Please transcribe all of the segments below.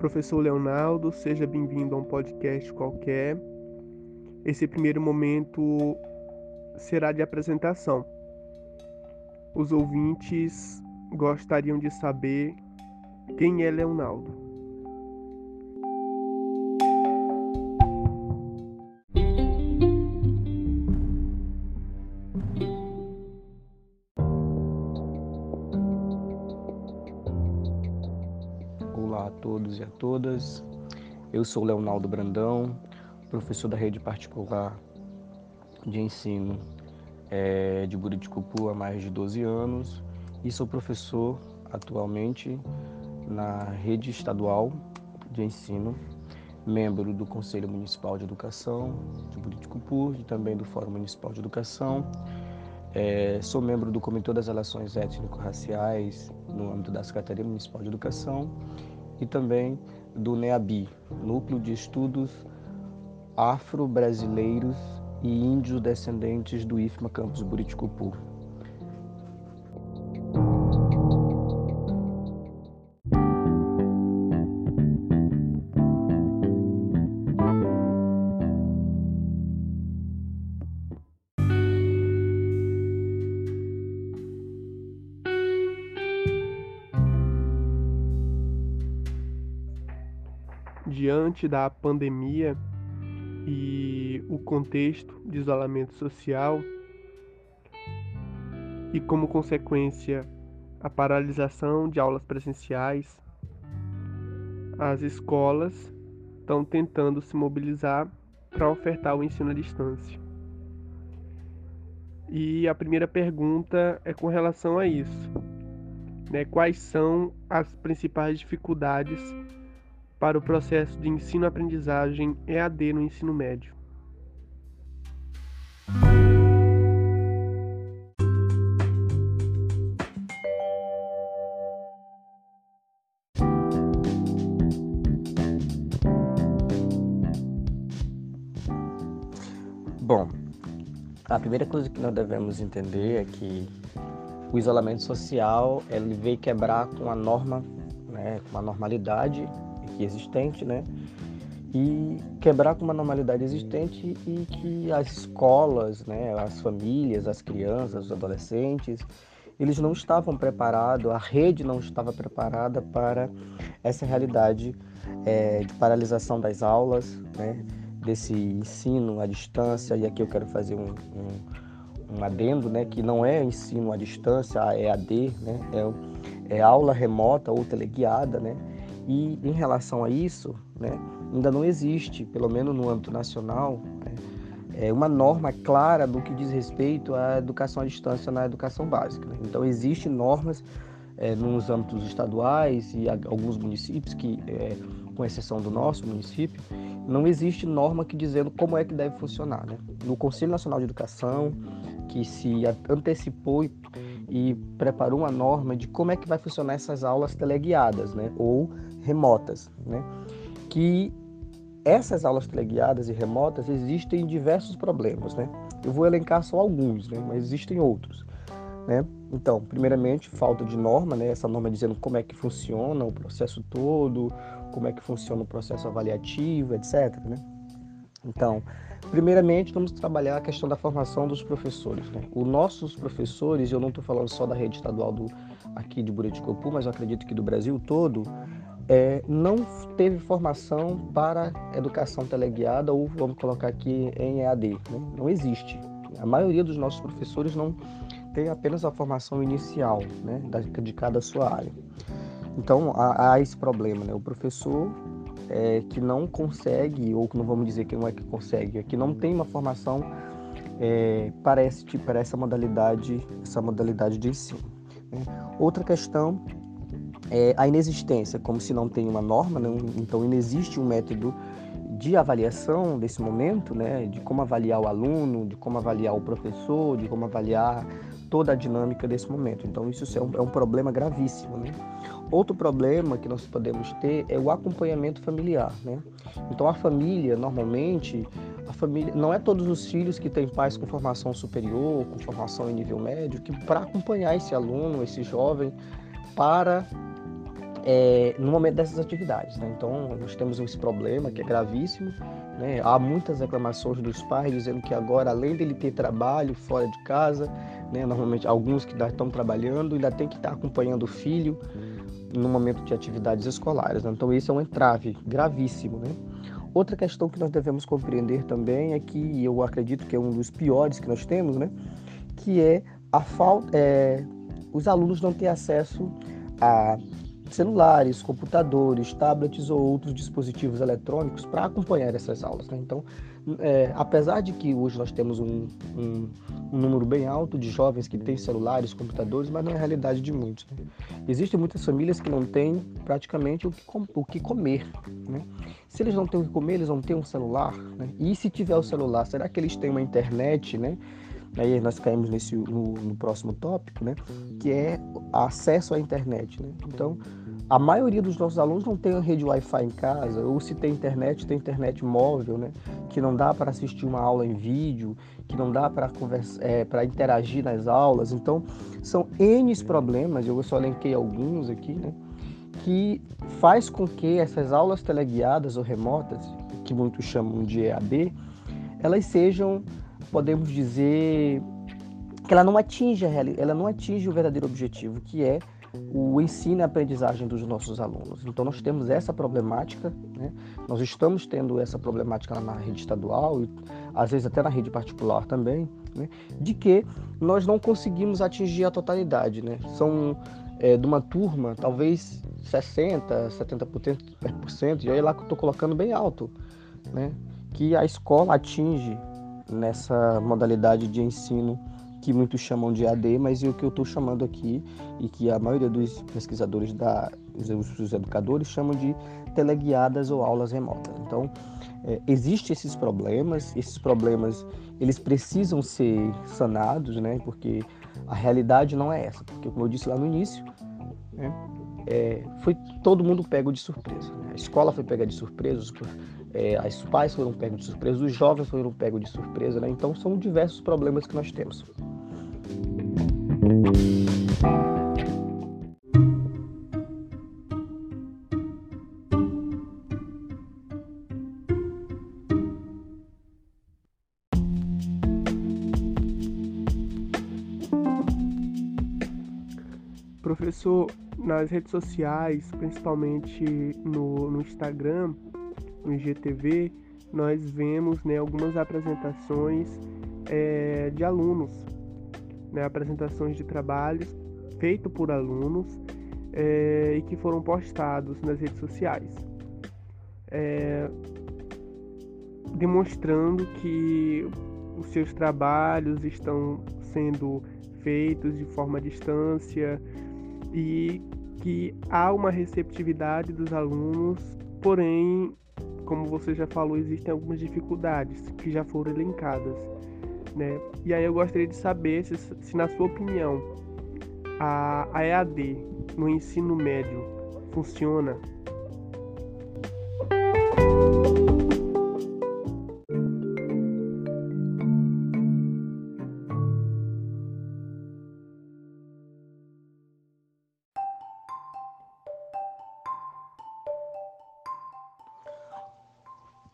Professor Leonardo, seja bem-vindo a um podcast qualquer. Esse primeiro momento será de apresentação. Os ouvintes gostariam de saber quem é Leonardo. Todas. Eu sou Leonardo Brandão, professor da rede particular de ensino é, de Buriticupu há mais de 12 anos e sou professor atualmente na rede estadual de ensino, membro do Conselho Municipal de Educação de Buriticupu e também do Fórum Municipal de Educação. É, sou membro do Comitê das Relações Étnico-Raciais no âmbito da Secretaria Municipal de Educação e também do NEABI, Núcleo de Estudos Afro-Brasileiros e Índios Descendentes do IFMA Campus Buriticupu. Diante da pandemia e o contexto de isolamento social e como consequência a paralisação de aulas presenciais, as escolas estão tentando se mobilizar para ofertar o ensino à distância. E a primeira pergunta é com relação a isso. Né? Quais são as principais dificuldades para o processo de ensino-aprendizagem EAD no ensino médio. Bom, a primeira coisa que nós devemos entender é que o isolamento social ele veio quebrar com a norma, né, com a normalidade aqui existente, né? E quebrar com uma normalidade existente e que as escolas, né, as famílias, as crianças, os adolescentes, eles não estavam preparados, a rede não estava preparada para essa realidade é, de paralisação das aulas, né, desse ensino à distância. E aqui eu quero fazer um, um, um adendo, né, que não é ensino à distância, é AD, né, é, é aula remota ou teleguiada, né, e em relação a isso, né, ainda não existe, pelo menos no âmbito nacional, né, é uma norma clara do que diz respeito à educação à distância na educação básica. Né? Então, existem normas é, nos âmbitos estaduais e alguns municípios que, é, com exceção do nosso município, não existe norma que dizendo como é que deve funcionar. Né? No Conselho Nacional de Educação, que se antecipou e, e preparou uma norma de como é que vai funcionar essas aulas teleguiadas, né? ou remotas, né? Que essas aulas teleguiadas e remotas existem diversos problemas, né? Eu vou elencar só alguns, né? Mas existem outros, né? Então, primeiramente, falta de norma, né? Essa norma dizendo como é que funciona o processo todo, como é que funciona o processo avaliativo, etc, né? Então, primeiramente, vamos trabalhar a questão da formação dos professores, né? Os nossos professores, eu não estou falando só da rede estadual do aqui de Buriticopu, mas eu acredito que do Brasil todo, é, não teve formação para educação teleguiada ou vamos colocar aqui em EAD. Né? Não existe. A maioria dos nossos professores não tem apenas a formação inicial né, de cada sua área. Então há, há esse problema, né? O professor é, que não consegue, ou que não vamos dizer que não é que consegue, é que não tem uma formação é, para, esse, para essa modalidade, essa modalidade de ensino. Né? Outra questão é, a inexistência, como se não tem uma norma, não, então inexiste um método de avaliação desse momento, né, de como avaliar o aluno, de como avaliar o professor, de como avaliar toda a dinâmica desse momento. Então isso é um, é um problema gravíssimo. Né? Outro problema que nós podemos ter é o acompanhamento familiar. Né? Então a família, normalmente, a família não é todos os filhos que têm pais com formação superior, com formação em nível médio, que para acompanhar esse aluno, esse jovem, para é, no momento dessas atividades. Né? Então, nós temos esse problema que é gravíssimo. Né? Há muitas reclamações dos pais dizendo que agora, além dele ter trabalho fora de casa, né? normalmente alguns que estão trabalhando, ainda tem que estar acompanhando o filho no momento de atividades escolares. Né? Então, esse é um entrave gravíssimo. Né? Outra questão que nós devemos compreender também é que eu acredito que é um dos piores que nós temos, né? que é a falta, é, os alunos não têm acesso a celulares, computadores, tablets ou outros dispositivos eletrônicos para acompanhar essas aulas. Né? Então, é, apesar de que hoje nós temos um, um, um, número bem alto de jovens que têm celulares, computadores, mas não é a realidade de muitos. Né? Existem muitas famílias que não têm praticamente o que, o que comer. Né? Se eles não têm o que comer, eles vão ter um celular. Né? E se tiver o celular, será que eles têm uma internet, né? Aí nós caímos nesse no, no, próximo tópico, né? Que é acesso à internet, né? Então, a maioria dos nossos alunos não tem rede Wi-Fi em casa, ou se tem internet, tem internet móvel, né? Que não dá para assistir uma aula em vídeo, que não dá para é, para interagir nas aulas. Então, são N problemas, eu só elenquei alguns aqui, né? Que faz com que essas aulas teleguiadas ou remotas, que muitos chamam de EAD, elas sejam podemos dizer que ela não atinge a ela não atinge o verdadeiro objetivo, que é o ensino e aprendizagem dos nossos alunos. Então nós temos essa problemática, né? nós estamos tendo essa problemática na rede estadual e às vezes até na rede particular também, né? de que nós não conseguimos atingir a totalidade. Né? São é, de uma turma, talvez 60%, 70%, e aí lá que eu estou colocando bem alto, né? que a escola atinge nessa modalidade de ensino que muitos chamam de AD, mas o que eu estou chamando aqui e que a maioria dos pesquisadores, da, os educadores chamam de teleguiadas ou aulas remotas. Então, é, existem esses problemas, esses problemas eles precisam ser sanados, né? Porque a realidade não é essa, porque como eu disse lá no início, né? É, foi todo mundo pego de surpresa. A escola foi pega de surpresa, é, as pais foram pegos de surpresa, os jovens foram pegos de surpresa, né? Então são diversos problemas que nós temos. Professor, nas redes sociais, principalmente no, no Instagram, no IGTV, nós vemos né, algumas apresentações é, de alunos, né, apresentações de trabalhos feitos por alunos é, e que foram postados nas redes sociais, é, demonstrando que os seus trabalhos estão sendo feitos de forma à distância e que há uma receptividade dos alunos, porém como você já falou, existem algumas dificuldades que já foram elencadas. Né? E aí eu gostaria de saber se, se na sua opinião, a, a EAD no ensino médio funciona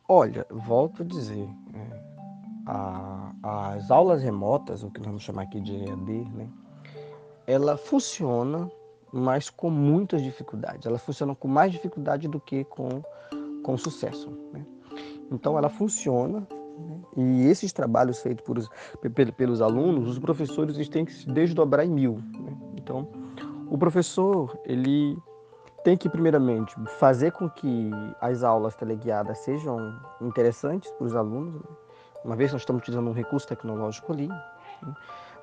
Olha, volto a dizer, né, a, as aulas remotas, o que nós vamos chamar aqui de EAD, né, ela funciona, mas com muitas dificuldades. Ela funciona com mais dificuldade do que com, com sucesso. Né? Então, ela funciona, né, e esses trabalhos feitos por, pelos alunos, os professores eles têm que se desdobrar em mil. Né? Então, o professor, ele tem que, primeiramente, fazer com que as aulas teleguiadas sejam interessantes para os alunos, né? uma vez nós estamos utilizando um recurso tecnológico ali. Né?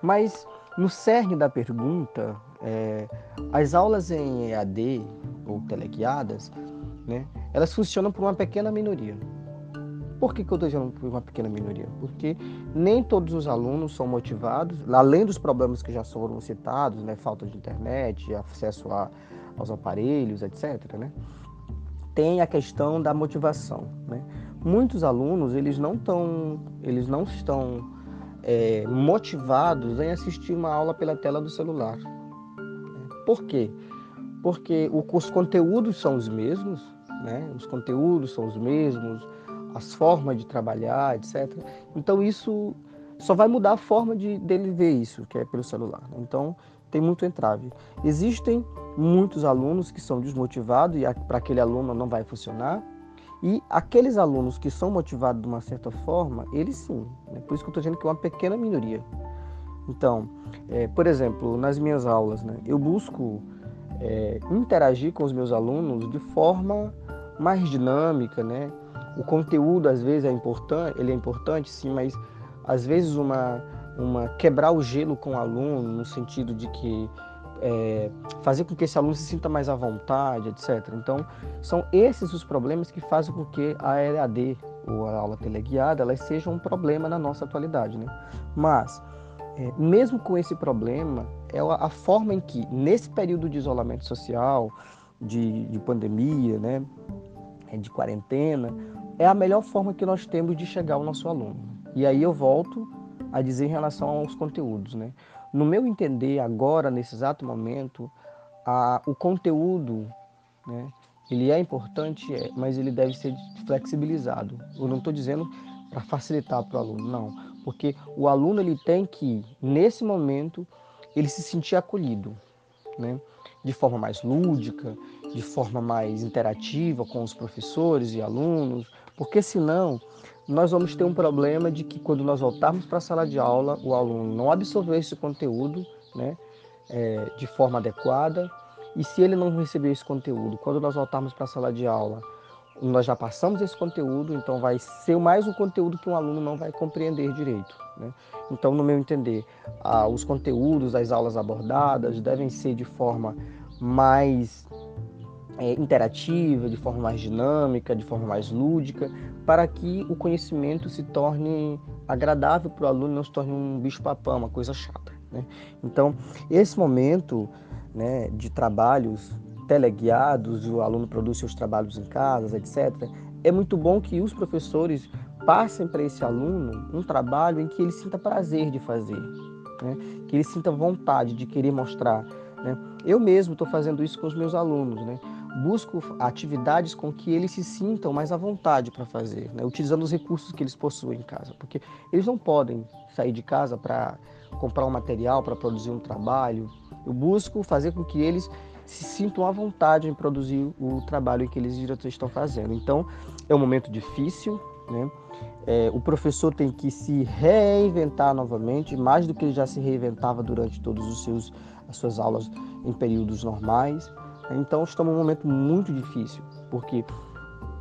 Mas, no cerne da pergunta, é, as aulas em EAD ou teleguiadas, né, elas funcionam por uma pequena minoria. Por que, que eu estou dizendo por uma pequena minoria? Porque nem todos os alunos são motivados, além dos problemas que já foram citados, né, falta de internet, acesso a aos aparelhos, etc. Né? Tem a questão da motivação. Né? Muitos alunos eles não, tão, eles não estão é, motivados em assistir uma aula pela tela do celular. Por quê? porque os conteúdos são os mesmos, né? Os conteúdos são os mesmos, as formas de trabalhar, etc. Então isso só vai mudar a forma de dele ver isso, que é pelo celular. Né? Então tem muito entrave. Existem muitos alunos que são desmotivados e para aquele aluno não vai funcionar. E aqueles alunos que são motivados de uma certa forma, eles sim. Né? Por isso que eu estou dizendo que é uma pequena minoria. Então, é, por exemplo, nas minhas aulas, né, eu busco é, interagir com os meus alunos de forma mais dinâmica, né? O conteúdo às vezes é importante, ele é importante sim, mas às vezes uma, uma quebrar o gelo com o aluno no sentido de que é, fazer com que esse aluno se sinta mais à vontade, etc. Então, são esses os problemas que fazem com que a EAD ou a aula teleguiada elas sejam um problema na nossa atualidade, né? Mas é, mesmo com esse problema, é a forma em que, nesse período de isolamento social, de, de pandemia, né, é, de quarentena, é a melhor forma que nós temos de chegar ao nosso aluno. E aí eu volto a dizer em relação aos conteúdos. Né? No meu entender, agora, nesse exato momento, a, o conteúdo, né, ele é importante, é, mas ele deve ser flexibilizado. Eu não estou dizendo para facilitar para o aluno, não. Porque o aluno ele tem que, nesse momento, ele se sentir acolhido, né? de forma mais lúdica, de forma mais interativa com os professores e alunos, porque senão nós vamos ter um problema de que quando nós voltarmos para a sala de aula, o aluno não absorveu esse conteúdo né, é, de forma adequada, e se ele não receber esse conteúdo, quando nós voltarmos para a sala de aula, nós já passamos esse conteúdo, então vai ser mais um conteúdo que um aluno não vai compreender direito. Né? Então, no meu entender, os conteúdos das aulas abordadas devem ser de forma mais é, interativa, de forma mais dinâmica, de forma mais lúdica, para que o conhecimento se torne agradável para o aluno, não se torne um bicho-papão, uma coisa chata. Né? Então, esse momento né, de trabalhos teleguiados, o aluno produz seus trabalhos em casa, etc. É muito bom que os professores passem para esse aluno um trabalho em que ele sinta prazer de fazer, né? que ele sinta vontade de querer mostrar. Né? Eu mesmo estou fazendo isso com os meus alunos. Né? Busco atividades com que eles se sintam mais à vontade para fazer, né? utilizando os recursos que eles possuem em casa, porque eles não podem sair de casa para comprar um material, para produzir um trabalho. Eu busco fazer com que eles se sintam à vontade em produzir o trabalho que eles estão fazendo. Então, é um momento difícil, né? É, o professor tem que se reinventar novamente, mais do que ele já se reinventava durante todos os seus as suas aulas em períodos normais. Então, estamos num momento muito difícil, porque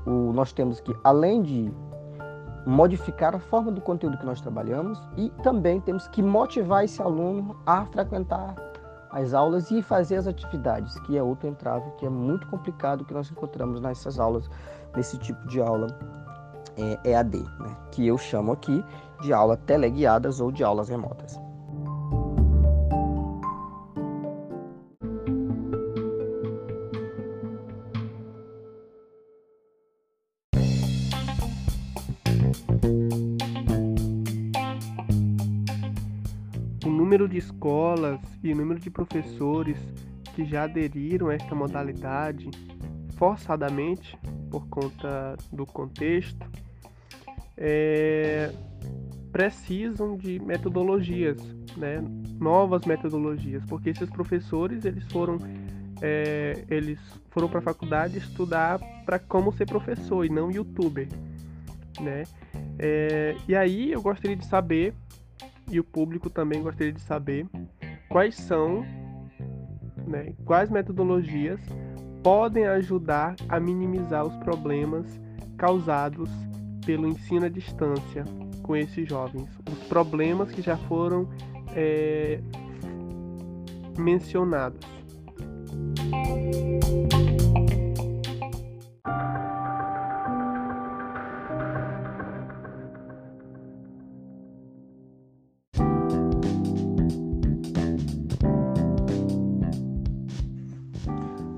o, nós temos que, além de modificar a forma do conteúdo que nós trabalhamos, e também temos que motivar esse aluno a frequentar as aulas e fazer as atividades, que é outro entrave que é muito complicado que nós encontramos nessas aulas, nesse tipo de aula é, EAD, né? que eu chamo aqui de aula teleguiadas ou de aulas remotas. E o número de professores que já aderiram a esta modalidade forçadamente por conta do contexto é, precisam de metodologias, né, novas metodologias, porque esses professores eles foram é, eles foram para a faculdade estudar para como ser professor e não youtuber, né? É, e aí eu gostaria de saber e o público também gostaria de saber quais são, né, quais metodologias podem ajudar a minimizar os problemas causados pelo ensino à distância com esses jovens, os problemas que já foram é, mencionados.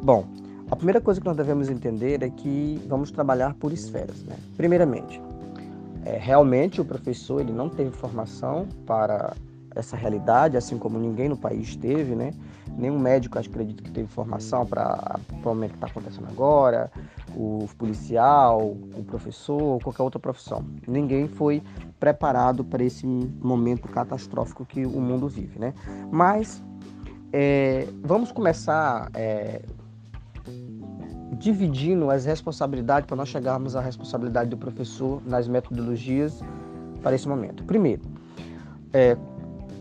Bom, a primeira coisa que nós devemos entender é que vamos trabalhar por esferas. Né? Primeiramente, é, realmente o professor ele não teve formação para essa realidade, assim como ninguém no país teve, né? Nenhum médico, acredito que teve formação para o momento que está acontecendo agora, o policial, o professor, qualquer outra profissão. Ninguém foi preparado para esse momento catastrófico que o mundo vive, né? Mas é, vamos começar é, dividindo as responsabilidades para nós chegarmos à responsabilidade do professor nas metodologias para esse momento. Primeiro, é,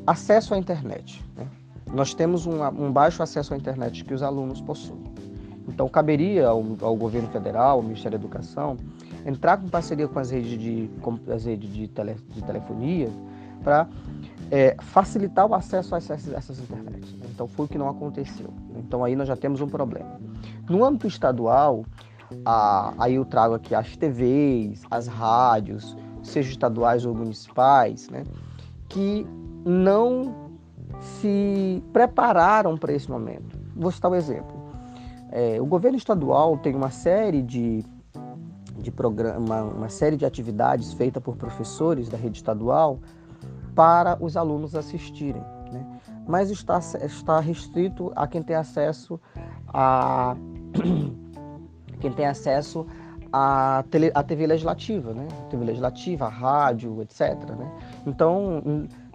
acesso à internet. Né? Nós temos um, um, baixo acesso à internet que os alunos possuem. Então, caberia ao, ao, governo federal, ao Ministério da Educação, entrar com parceria com as redes de, com as redes de, tele, de telefonia para é, facilitar o acesso a essas, essas internets. Né? Então, foi o que não aconteceu. Então, aí nós já temos um problema. No âmbito estadual, a, aí eu trago aqui as TVs, as rádios, sejam estaduais ou municipais, né, que não se prepararam para esse momento. Vou citar um exemplo. É, o governo estadual tem uma série de, de programa, uma série de atividades feitas por professores da rede estadual para os alunos assistirem, né? mas está, está restrito a quem tem acesso a quem tem acesso à, tele, à TV legislativa, né? TV legislativa, rádio, etc. Né? Então,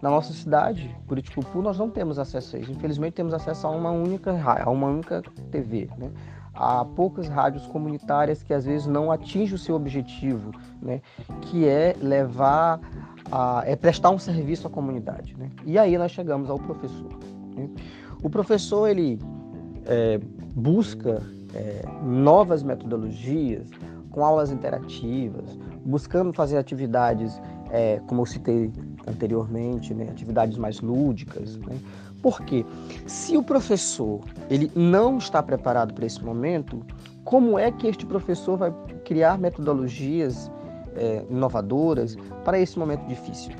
na nossa cidade, Curiticupu, nós não temos acesso a isso. Infelizmente, temos acesso a uma única a uma única TV, né? Há poucas rádios comunitárias que às vezes não atingem o seu objetivo, né? Que é levar a, é prestar um serviço à comunidade, né? E aí nós chegamos ao professor. Né? O professor ele é, busca é, novas metodologias, com aulas interativas, buscando fazer atividades, é, como eu citei anteriormente, né, atividades mais lúdicas. Né? Porque se o professor ele não está preparado para esse momento, como é que este professor vai criar metodologias é, inovadoras para esse momento difícil?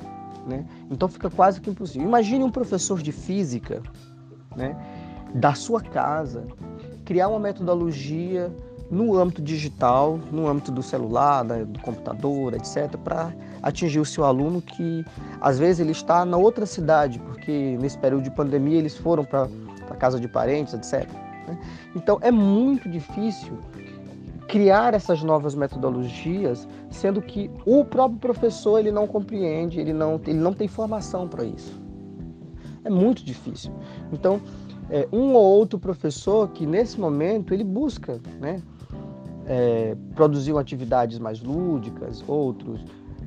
Né? Então fica quase que impossível. Imagine um professor de física, né, da sua casa, criar uma metodologia no âmbito digital, no âmbito do celular, do computador, etc., para atingir o seu aluno que às vezes ele está na outra cidade, porque nesse período de pandemia eles foram para a casa de parentes, etc. Né? Então é muito difícil criar essas novas metodologias, sendo que o próprio professor ele não compreende, ele não, ele não tem formação para isso. É muito difícil. Então, é, um ou outro professor que nesse momento ele busca, né? É, produzir atividades mais lúdicas, outros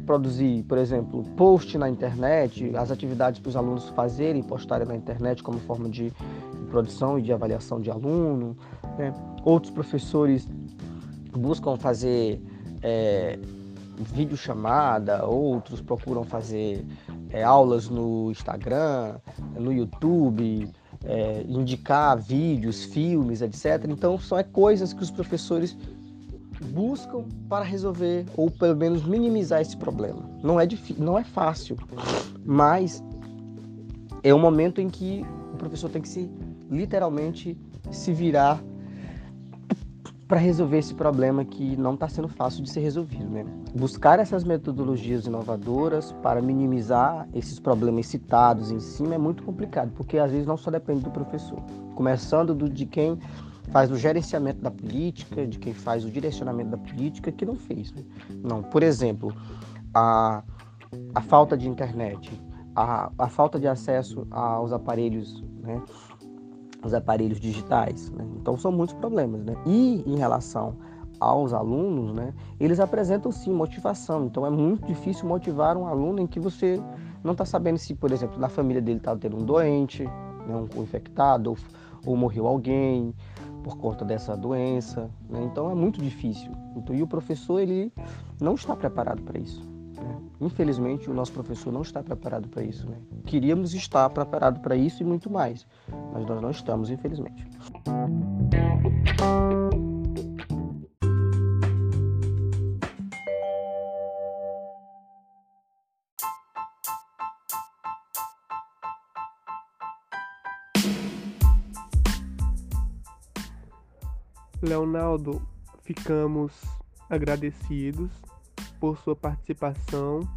produzir, por exemplo, post na internet, as atividades para os alunos fazerem postarem na internet como forma de, de produção e de avaliação de aluno. Né? Outros professores buscam fazer é, videochamada, outros procuram fazer é, aulas no Instagram, no YouTube, é, indicar vídeos, filmes, etc. Então, são é, coisas que os professores buscam para resolver ou pelo menos minimizar esse problema. Não é difícil, não é fácil, mas é um momento em que o professor tem que se literalmente se virar para resolver esse problema que não está sendo fácil de ser resolvido. Né? Buscar essas metodologias inovadoras para minimizar esses problemas citados em cima é muito complicado, porque às vezes não só depende do professor, começando do, de quem faz o gerenciamento da política, de quem faz o direcionamento da política, que não fez. Né? Não, por exemplo, a, a falta de internet, a, a falta de acesso aos aparelhos, né? Os aparelhos digitais. Né? Então são muitos problemas. Né? E em relação aos alunos, né, eles apresentam sim motivação. Então é muito difícil motivar um aluno em que você não está sabendo se, por exemplo, na família dele está tendo um doente, né, um infectado, ou, ou, morreu alguém por conta dessa doença. Né? Então é muito difícil. Então, e o professor ele não está preparado para isso. Infelizmente, o nosso professor não está preparado para isso. Né? Queríamos estar preparado para isso e muito mais, mas nós não estamos, infelizmente. Leonardo, ficamos agradecidos por sua participação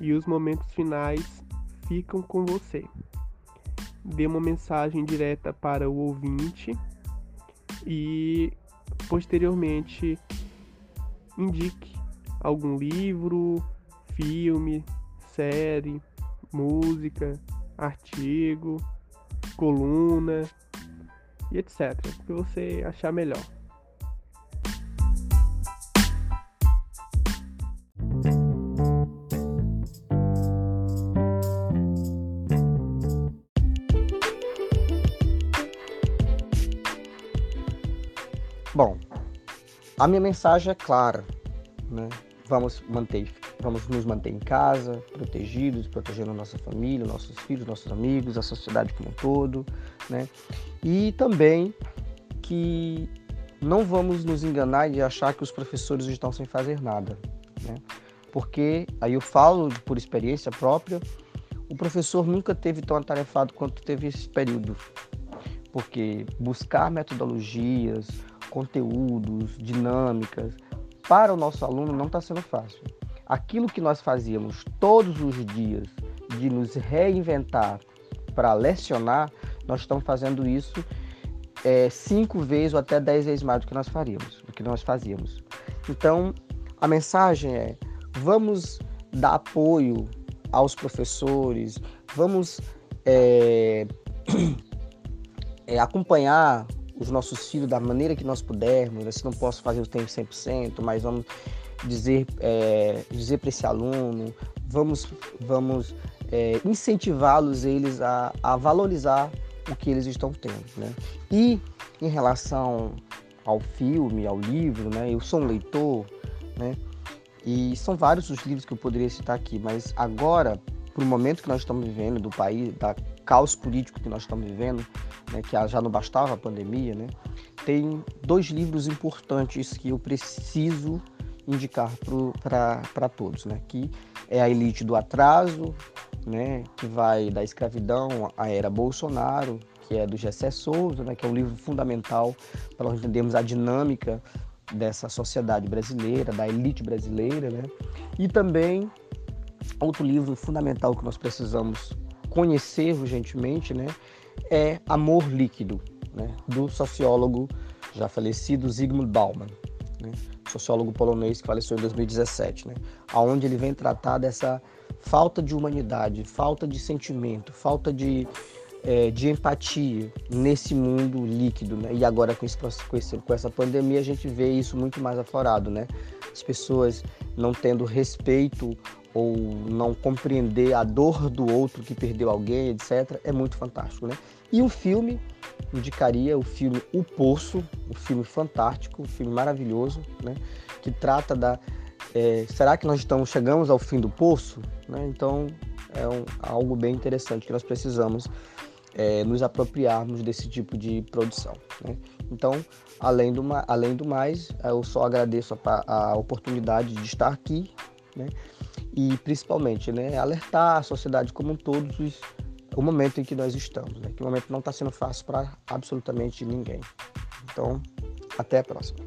e os momentos finais ficam com você. Dê uma mensagem direta para o ouvinte e posteriormente indique algum livro, filme, série, música, artigo, coluna e etc. O que você achar melhor. A minha mensagem é clara, né? Vamos manter, vamos nos manter em casa, protegidos, protegendo nossa família, nossos filhos, nossos amigos, a sociedade como um todo, né? E também que não vamos nos enganar de achar que os professores estão sem fazer nada, né? Porque aí eu falo por experiência própria, o professor nunca teve tão atarefado quanto teve esse período, porque buscar metodologias, conteúdos, dinâmicas, para o nosso aluno não está sendo fácil. Aquilo que nós fazíamos todos os dias de nos reinventar para lecionar, nós estamos fazendo isso é, cinco vezes ou até dez vezes mais do que nós faríamos, do que nós fazíamos. Então, a mensagem é: vamos dar apoio aos professores, vamos é, é, acompanhar os nossos filhos da maneira que nós pudermos. Né? Se não posso fazer o tempo 100%, mas vamos dizer, é, dizer para esse aluno, vamos, vamos é, incentivá-los eles a, a valorizar o que eles estão tendo. Né? E em relação ao filme, ao livro, né? eu sou um leitor, né? e são vários os livros que eu poderia citar aqui, mas agora, para o momento que nós estamos vivendo do país, da caos político que nós estamos vivendo, né, que já não bastava a pandemia, né, tem dois livros importantes que eu preciso indicar para todos, né, que é a Elite do Atraso, né, que vai da escravidão à era Bolsonaro, que é do Gessé Souza, né, que é um livro fundamental para nós entendermos a dinâmica dessa sociedade brasileira, da elite brasileira, né? E também outro livro fundamental que nós precisamos conhecer urgentemente, né, é Amor Líquido, né, do sociólogo já falecido Zygmunt Bauman, né, sociólogo polonês que faleceu em 2017, né, aonde ele vem tratar dessa falta de humanidade, falta de sentimento, falta de, é, de empatia nesse mundo líquido, né? E agora com, esse, com, esse, com essa pandemia a gente vê isso muito mais aflorado, né? As pessoas não tendo respeito ou não compreender a dor do outro que perdeu alguém, etc., é muito fantástico, né? E um filme, indicaria o filme O Poço, um filme fantástico, um filme maravilhoso, né? Que trata da... É, será que nós estamos chegamos ao fim do poço? Né? Então, é um, algo bem interessante que nós precisamos é, nos apropriarmos desse tipo de produção. Né? Então, além do, além do mais, eu só agradeço a, a oportunidade de estar aqui, né? e principalmente né, alertar a sociedade como um todo o momento em que nós estamos, né, que o momento não está sendo fácil para absolutamente ninguém. Então, até a próxima.